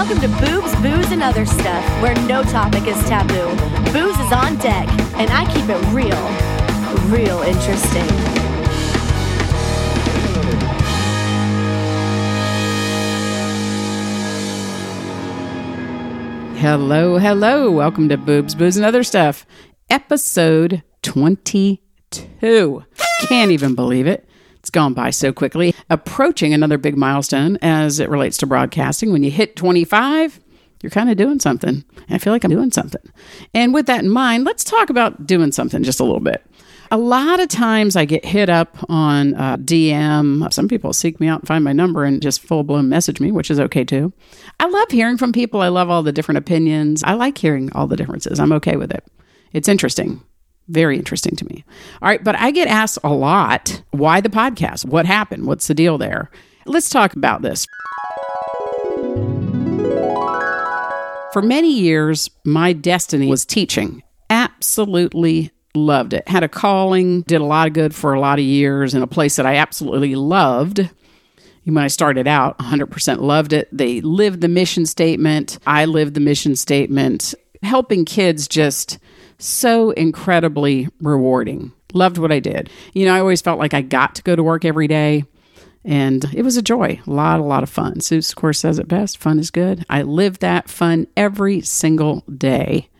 Welcome to Boobs, Booze, and Other Stuff, where no topic is taboo. Booze is on deck, and I keep it real, real interesting. Hello, hello. Welcome to Boobs, Booze, and Other Stuff, episode 22. Can't even believe it. It's gone by so quickly. Approaching another big milestone as it relates to broadcasting. When you hit 25, you're kind of doing something. I feel like I'm doing something. And with that in mind, let's talk about doing something just a little bit. A lot of times I get hit up on uh, DM. Some people seek me out and find my number and just full blown message me, which is okay too. I love hearing from people. I love all the different opinions. I like hearing all the differences. I'm okay with it. It's interesting. Very interesting to me. All right, but I get asked a lot why the podcast? What happened? What's the deal there? Let's talk about this. For many years, my destiny was teaching. Absolutely loved it. Had a calling, did a lot of good for a lot of years in a place that I absolutely loved. When I started out, 100% loved it. They lived the mission statement. I lived the mission statement. Helping kids just so incredibly rewarding. Loved what I did. You know, I always felt like I got to go to work every day. And it was a joy, a lot, a lot of fun. Seuss, of course, says it best fun is good. I lived that fun every single day.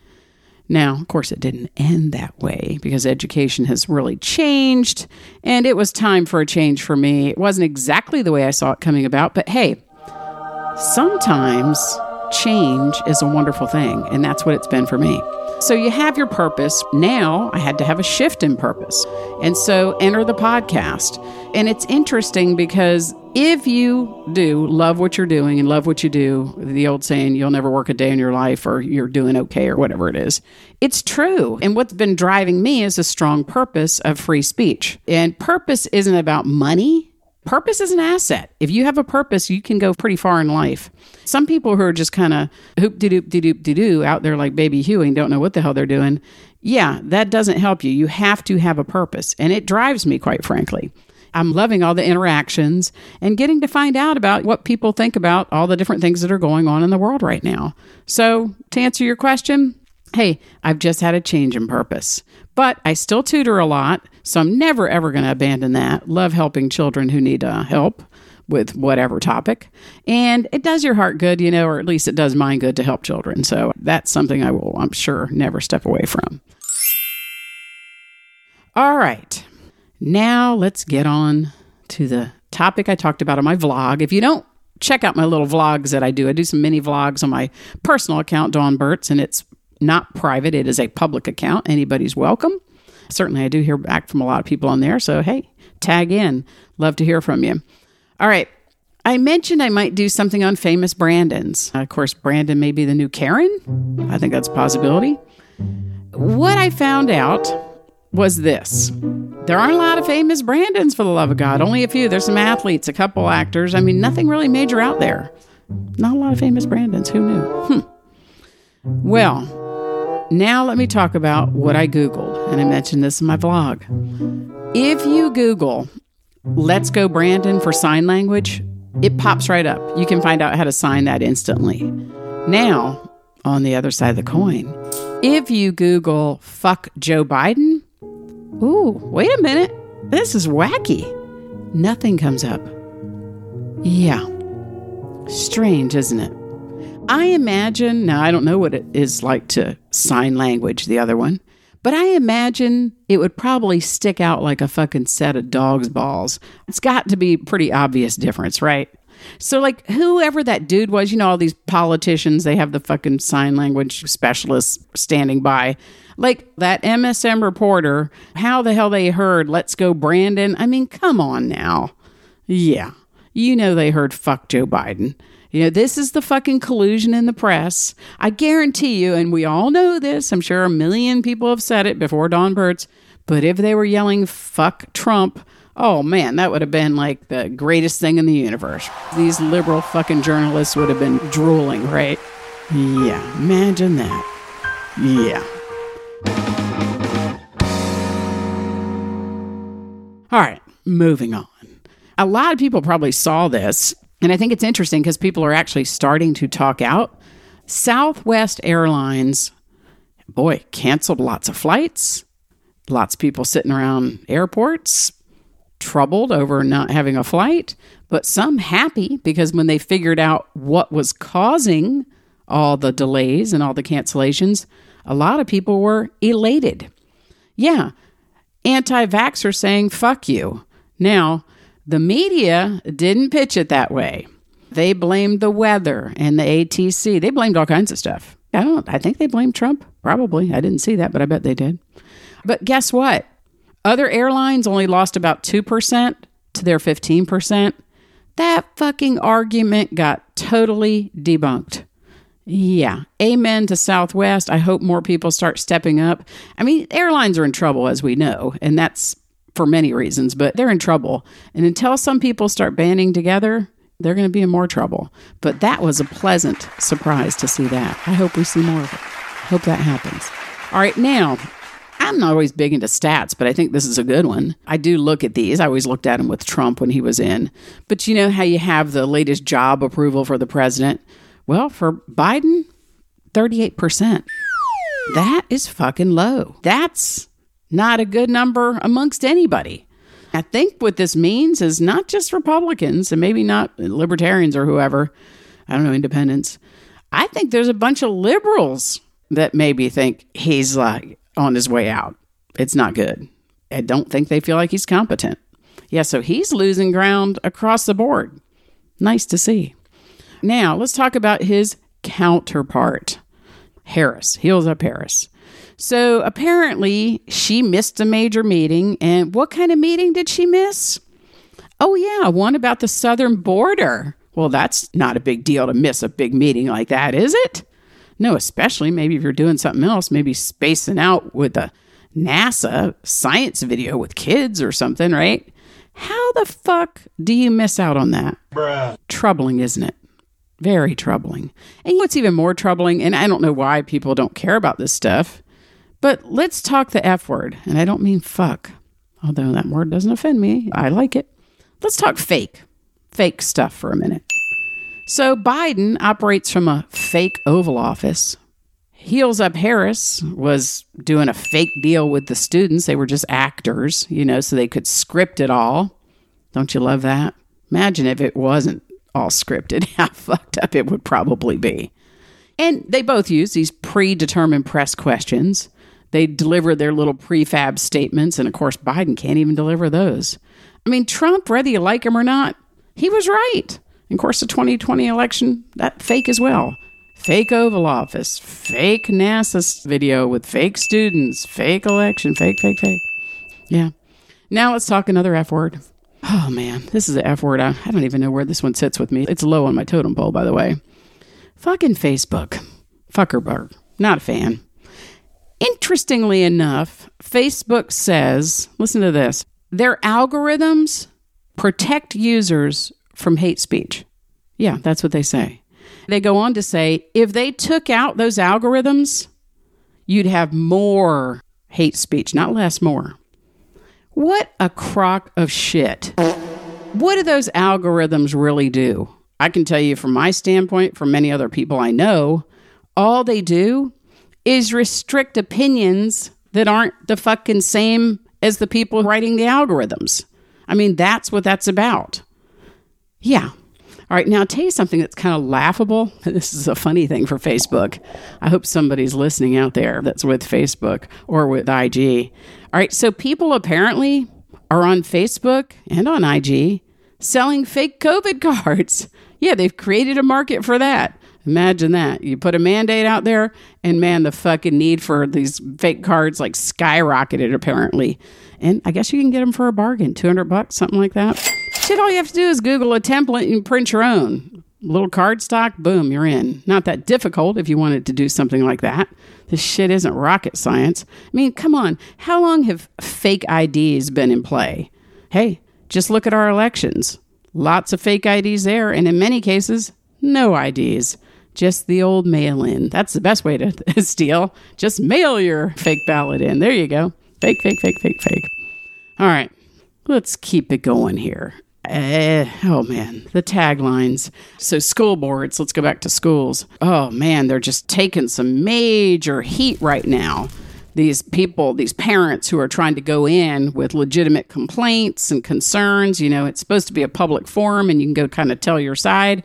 Now, of course, it didn't end that way because education has really changed and it was time for a change for me. It wasn't exactly the way I saw it coming about, but hey, sometimes change is a wonderful thing, and that's what it's been for me. So you have your purpose. Now I had to have a shift in purpose. And so enter the podcast. And it's interesting because if you do love what you're doing and love what you do, the old saying, you'll never work a day in your life or you're doing okay or whatever it is, it's true. And what's been driving me is a strong purpose of free speech. And purpose isn't about money. Purpose is an asset. If you have a purpose, you can go pretty far in life. Some people who are just kind of hoop de doop de doop de doo out there like baby Huey don't know what the hell they're doing, yeah, that doesn't help you. You have to have a purpose. And it drives me, quite frankly. I'm loving all the interactions and getting to find out about what people think about all the different things that are going on in the world right now. So, to answer your question, hey, I've just had a change in purpose. But I still tutor a lot, so I'm never ever going to abandon that. Love helping children who need uh, help with whatever topic. And it does your heart good, you know, or at least it does mine good to help children. So that's something I will, I'm sure, never step away from. All right. Now let's get on to the topic I talked about on my vlog. If you don't check out my little vlogs that I do, I do some mini vlogs on my personal account, Dawn Burts, and it's not private, it is a public account. Anybody's welcome. Certainly, I do hear back from a lot of people on there. So, hey, tag in. Love to hear from you. All right. I mentioned I might do something on famous Brandons. of course, Brandon may be the new Karen. I think that's a possibility. What I found out was this there aren't a lot of famous Brandons for the love of God, only a few. There's some athletes, a couple actors. I mean, nothing really major out there. Not a lot of famous Brandons. Who knew? Hmm. Well, now let me talk about what I Googled, and I mentioned this in my vlog. If you Google, let's go Brandon for sign language, it pops right up. You can find out how to sign that instantly. Now, on the other side of the coin, if you Google fuck Joe Biden, ooh, wait a minute, this is wacky. Nothing comes up. Yeah. Strange, isn't it? I imagine, now I don't know what it is like to sign language, the other one, but I imagine it would probably stick out like a fucking set of dog's balls. It's got to be pretty obvious difference, right? So, like, whoever that dude was, you know, all these politicians, they have the fucking sign language specialists standing by. Like that MSM reporter, how the hell they heard, let's go, Brandon? I mean, come on now. Yeah. You know, they heard fuck Joe Biden. You know, this is the fucking collusion in the press. I guarantee you, and we all know this, I'm sure a million people have said it before Dawn Burts, but if they were yelling fuck Trump, oh man, that would have been like the greatest thing in the universe. These liberal fucking journalists would have been drooling, right? Yeah, imagine that. Yeah. All right, moving on. A lot of people probably saw this And I think it's interesting because people are actually starting to talk out. Southwest Airlines, boy, canceled lots of flights, lots of people sitting around airports, troubled over not having a flight, but some happy because when they figured out what was causing all the delays and all the cancellations, a lot of people were elated. Yeah, anti vaxxers saying, fuck you. Now, the media didn't pitch it that way. They blamed the weather and the ATC. They blamed all kinds of stuff. I don't I think they blamed Trump. Probably. I didn't see that, but I bet they did. But guess what? Other airlines only lost about 2% to their 15%. That fucking argument got totally debunked. Yeah. Amen to Southwest. I hope more people start stepping up. I mean, airlines are in trouble, as we know, and that's for many reasons, but they're in trouble. And until some people start banding together, they're going to be in more trouble. But that was a pleasant surprise to see that. I hope we see more of it. Hope that happens. All right, now, I'm not always big into stats, but I think this is a good one. I do look at these. I always looked at them with Trump when he was in. But you know how you have the latest job approval for the president? Well, for Biden, 38%. That is fucking low. That's not a good number amongst anybody. I think what this means is not just Republicans and maybe not libertarians or whoever, I don't know, independents. I think there's a bunch of liberals that maybe think he's like on his way out. It's not good. I don't think they feel like he's competent. Yeah, so he's losing ground across the board. Nice to see. Now, let's talk about his counterpart, Harris. Heels up Harris. So apparently, she missed a major meeting. And what kind of meeting did she miss? Oh, yeah, one about the southern border. Well, that's not a big deal to miss a big meeting like that, is it? No, especially maybe if you're doing something else, maybe spacing out with a NASA science video with kids or something, right? How the fuck do you miss out on that? Bruh. Troubling, isn't it? Very troubling. And what's even more troubling, and I don't know why people don't care about this stuff, but let's talk the F word. And I don't mean fuck, although that word doesn't offend me. I like it. Let's talk fake, fake stuff for a minute. So Biden operates from a fake Oval Office. Heels Up Harris was doing a fake deal with the students. They were just actors, you know, so they could script it all. Don't you love that? Imagine if it wasn't all scripted, how fucked up it would probably be. And they both use these predetermined press questions. They deliver their little prefab statements, and of course, Biden can't even deliver those. I mean, Trump, whether you like him or not, he was right. And of course, the 2020 election, that fake as well. Fake Oval Office, fake NASA video with fake students, fake election, fake, fake, fake. Yeah. Now let's talk another F word. Oh man, this is an F word. I, I don't even know where this one sits with me. It's low on my totem pole, by the way. Fucking Facebook. Fuckerberg. Not a fan. Interestingly enough, Facebook says, listen to this, their algorithms protect users from hate speech. Yeah, that's what they say. They go on to say if they took out those algorithms, you'd have more hate speech, not less, more. What a crock of shit. What do those algorithms really do? I can tell you from my standpoint, from many other people I know, all they do is restrict opinions that aren't the fucking same as the people writing the algorithms. I mean, that's what that's about. Yeah. All right, now I'll tell you something that's kind of laughable. This is a funny thing for Facebook. I hope somebody's listening out there that's with Facebook or with IG. All right, so people apparently are on Facebook and on IG selling fake COVID cards. Yeah, they've created a market for that. Imagine that. You put a mandate out there, and man, the fucking need for these fake cards like skyrocketed apparently. And I guess you can get them for a bargain 200 bucks, something like that. Shit, all you have to do is Google a template and print your own. Little card stock, boom, you're in. Not that difficult if you wanted to do something like that. This shit isn't rocket science. I mean, come on. How long have fake IDs been in play? Hey, just look at our elections. Lots of fake IDs there, and in many cases, no IDs. Just the old mail in. That's the best way to steal. Just mail your fake ballot in. There you go. Fake, fake, fake, fake, fake. All right, let's keep it going here. Uh, oh man, the taglines. So, school boards, let's go back to schools. Oh man, they're just taking some major heat right now. These people, these parents who are trying to go in with legitimate complaints and concerns, you know, it's supposed to be a public forum and you can go kind of tell your side.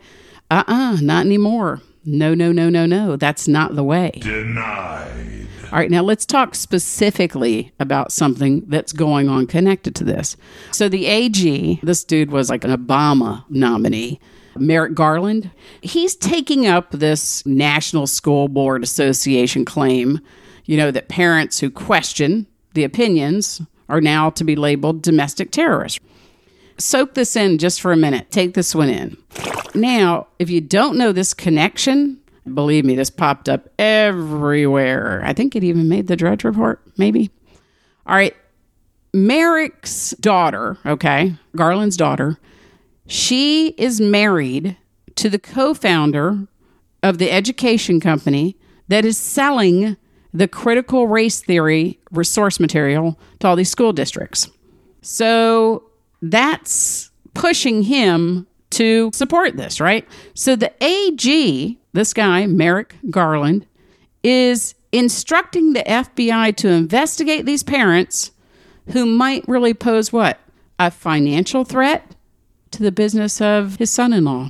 Uh uh-uh, uh, not anymore. No, no, no, no, no. That's not the way. Denied. All right, now let's talk specifically about something that's going on connected to this. So, the AG, this dude was like an Obama nominee. Merrick Garland, he's taking up this National School Board Association claim, you know, that parents who question the opinions are now to be labeled domestic terrorists. Soak this in just for a minute. Take this one in. Now, if you don't know this connection, believe me, this popped up everywhere. I think it even made the Drudge Report, maybe. All right. Merrick's daughter, okay, Garland's daughter, she is married to the co founder of the education company that is selling the critical race theory resource material to all these school districts. So that's pushing him to support this, right? So the AG, this guy, Merrick Garland, is instructing the FBI to investigate these parents who might really pose what? A financial threat to the business of his son in law.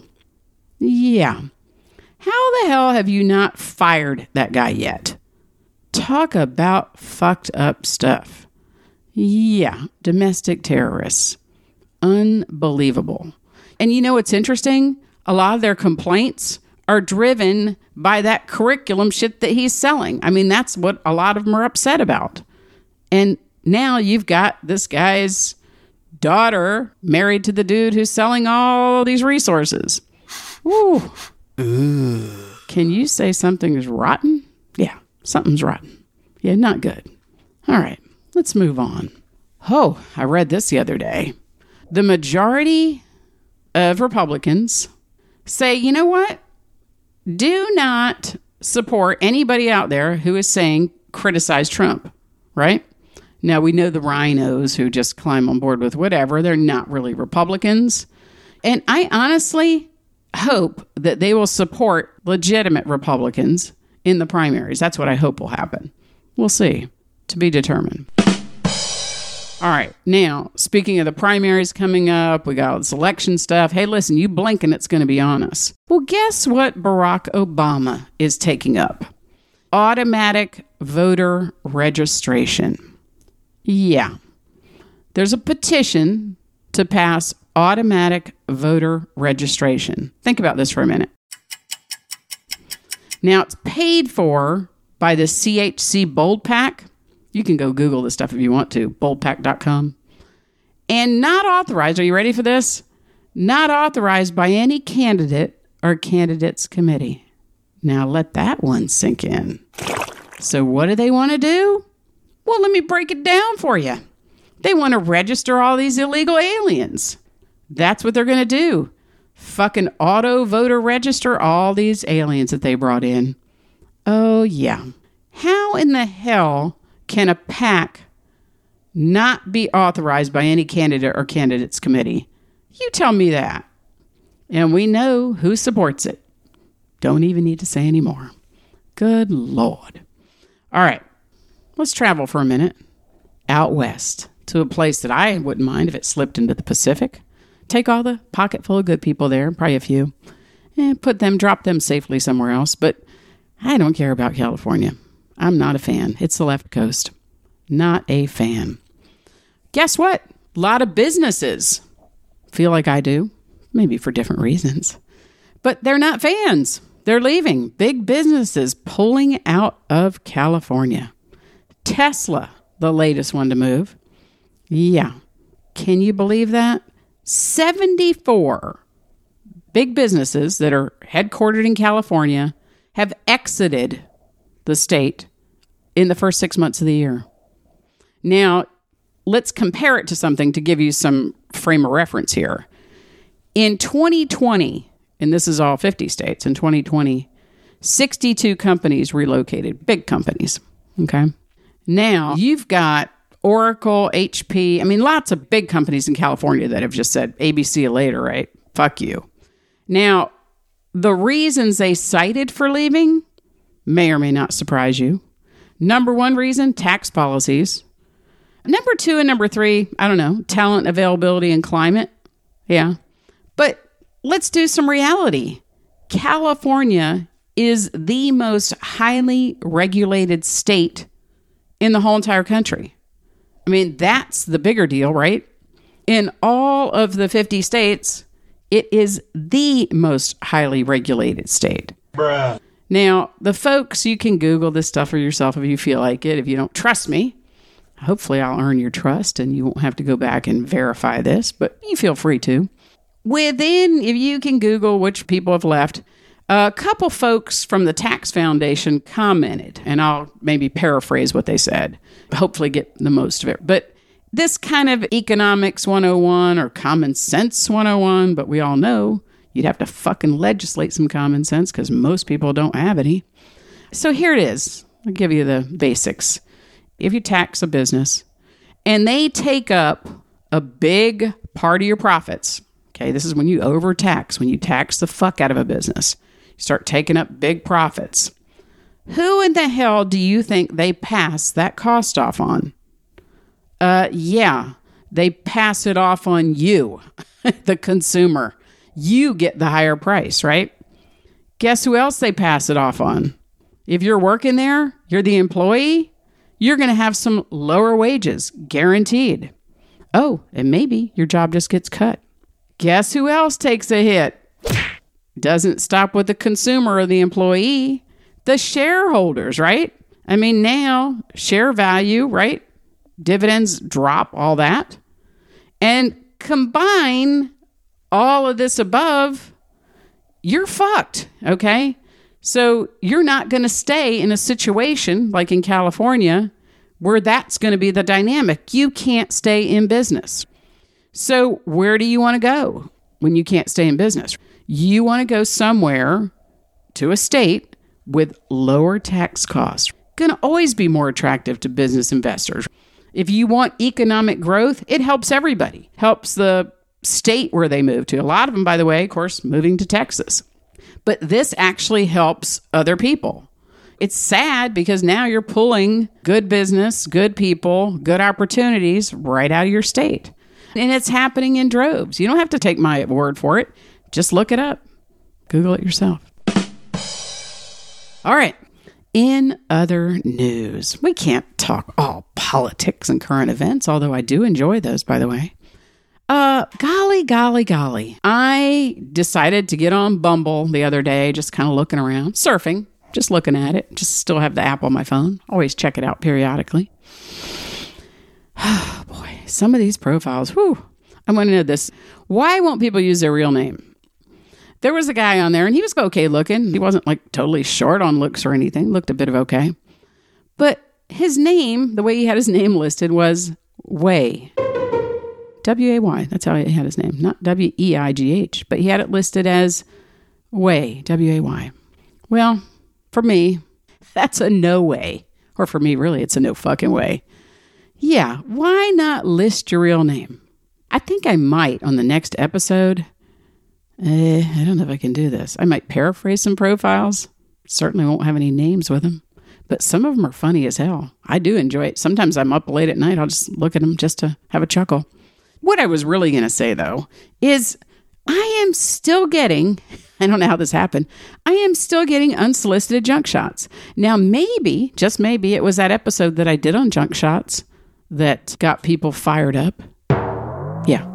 Yeah. How the hell have you not fired that guy yet? Talk about fucked up stuff. Yeah, domestic terrorists. Unbelievable. And you know what's interesting? A lot of their complaints are driven by that curriculum shit that he's selling. I mean, that's what a lot of them are upset about. And now you've got this guy's daughter married to the dude who's selling all these resources. Ooh. Can you say something is rotten? Yeah, something's rotten. Yeah, not good. All right, let's move on. Oh, I read this the other day. The majority of Republicans say, you know what? Do not support anybody out there who is saying criticize Trump, right? Now, we know the RINOs who just climb on board with whatever. They're not really Republicans. And I honestly hope that they will support legitimate Republicans in the primaries. That's what I hope will happen. We'll see. To be determined. All right. Now, speaking of the primaries coming up, we got all this election stuff. Hey, listen, you blink and it's going to be on us. Well, guess what Barack Obama is taking up? Automatic voter registration. Yeah. There's a petition to pass automatic voter registration. Think about this for a minute. Now, it's paid for by the CHC Bold PAC you can go Google this stuff if you want to, boldpac.com. And not authorized, are you ready for this? Not authorized by any candidate or candidates committee. Now let that one sink in. So, what do they want to do? Well, let me break it down for you. They want to register all these illegal aliens. That's what they're going to do. Fucking auto voter register all these aliens that they brought in. Oh, yeah. How in the hell can a PAC not be authorized by any candidate or candidates committee? You tell me that. And we know who supports it. Don't even need to say any more. Good Lord. All right, let's travel for a minute out west to a place that I wouldn't mind if it slipped into the Pacific. Take all the pocket full of good people there, probably a few, and put them, drop them safely somewhere else. But I don't care about California. I'm not a fan. It's the left coast. Not a fan. Guess what? A lot of businesses feel like I do, maybe for different reasons, but they're not fans. They're leaving. Big businesses pulling out of California. Tesla, the latest one to move. Yeah. Can you believe that? 74 big businesses that are headquartered in California have exited the state in the first six months of the year. Now, let's compare it to something to give you some frame of reference here. In 2020, and this is all 50 states, in 2020, 62 companies relocated, big companies. Okay. Now you've got Oracle, HP. I mean, lots of big companies in California that have just said ABC later, right? Fuck you. Now, the reasons they cited for leaving may or may not surprise you. Number one reason tax policies. Number two and number three, I don't know, talent availability and climate. Yeah. But let's do some reality. California is the most highly regulated state in the whole entire country. I mean, that's the bigger deal, right? In all of the 50 states, it is the most highly regulated state. Bruh. Now, the folks, you can Google this stuff for yourself if you feel like it. If you don't trust me, hopefully I'll earn your trust and you won't have to go back and verify this, but you feel free to. Within, if you can Google which people have left, a couple folks from the Tax Foundation commented, and I'll maybe paraphrase what they said, hopefully get the most of it. But this kind of economics 101 or common sense 101, but we all know you'd have to fucking legislate some common sense because most people don't have any. So here it is. I'll give you the basics. If you tax a business and they take up a big part of your profits, okay, this is when you overtax, when you tax the fuck out of a business, you start taking up big profits. Who in the hell do you think they pass that cost off on? Uh, yeah, they pass it off on you, the consumer. You get the higher price, right? Guess who else they pass it off on? If you're working there, you're the employee, you're going to have some lower wages, guaranteed. Oh, and maybe your job just gets cut. Guess who else takes a hit? Doesn't stop with the consumer or the employee, the shareholders, right? I mean, now share value, right? dividends drop, all that, and combine all of this above, you're fucked. Okay. So you're not going to stay in a situation like in California where that's going to be the dynamic. You can't stay in business. So where do you want to go when you can't stay in business? You want to go somewhere to a state with lower tax costs. Going to always be more attractive to business investors. If you want economic growth, it helps everybody. Helps the state where they move to. A lot of them, by the way, of course, moving to Texas. But this actually helps other people. It's sad because now you're pulling good business, good people, good opportunities right out of your state. And it's happening in droves. You don't have to take my word for it. Just look it up. Google it yourself. All right. In other news, we can't talk all politics and current events, although I do enjoy those, by the way. Uh, golly, golly, golly. I decided to get on Bumble the other day, just kind of looking around, surfing, just looking at it. Just still have the app on my phone. Always check it out periodically. Oh, boy, some of these profiles, whew. I want to know this. Why won't people use their real name? There was a guy on there and he was okay looking. He wasn't like totally short on looks or anything, looked a bit of okay. But his name, the way he had his name listed, was Way. W A Y. That's how he had his name, not W E I G H, but he had it listed as Way, W A Y. Well, for me, that's a no way. Or for me, really, it's a no fucking way. Yeah, why not list your real name? I think I might on the next episode Eh, I don't know if I can do this. I might paraphrase some profiles. Certainly won't have any names with them, but some of them are funny as hell. I do enjoy it. Sometimes I'm up late at night. I'll just look at them just to have a chuckle. What I was really going to say though is I am still getting, I don't know how this happened, I am still getting unsolicited junk shots. Now, maybe, just maybe, it was that episode that I did on junk shots that got people fired up. Yeah.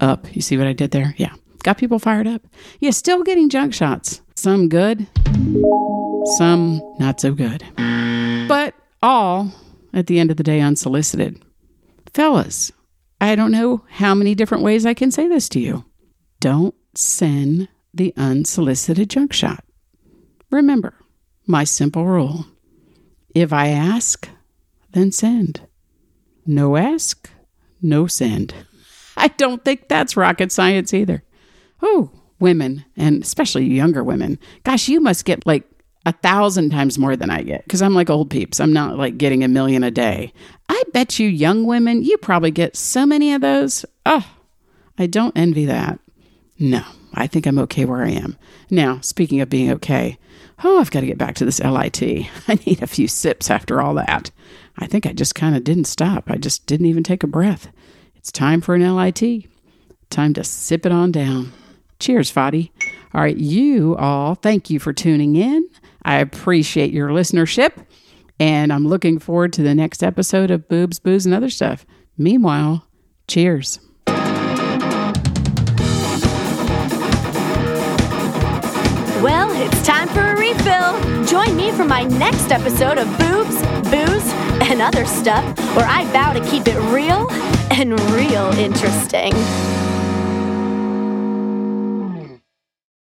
Up. You see what I did there? Yeah got people fired up. You're still getting junk shots. Some good, some not so good. But all, at the end of the day, unsolicited. Fellas, I don't know how many different ways I can say this to you. Don't send the unsolicited junk shot. Remember my simple rule if I ask, then send. No ask, no send. I don't think that's rocket science either. Oh, women, and especially younger women. Gosh, you must get like a thousand times more than I get because I'm like old peeps. I'm not like getting a million a day. I bet you young women, you probably get so many of those. Oh, I don't envy that. No, I think I'm okay where I am. Now, speaking of being okay, oh, I've got to get back to this LIT. I need a few sips after all that. I think I just kind of didn't stop. I just didn't even take a breath. It's time for an LIT. Time to sip it on down. Cheers, Fadi. All right, you all, thank you for tuning in. I appreciate your listenership, and I'm looking forward to the next episode of Boobs, Booze, and Other Stuff. Meanwhile, cheers. Well, it's time for a refill. Join me for my next episode of Boobs, Booze, and Other Stuff, where I vow to keep it real and real interesting.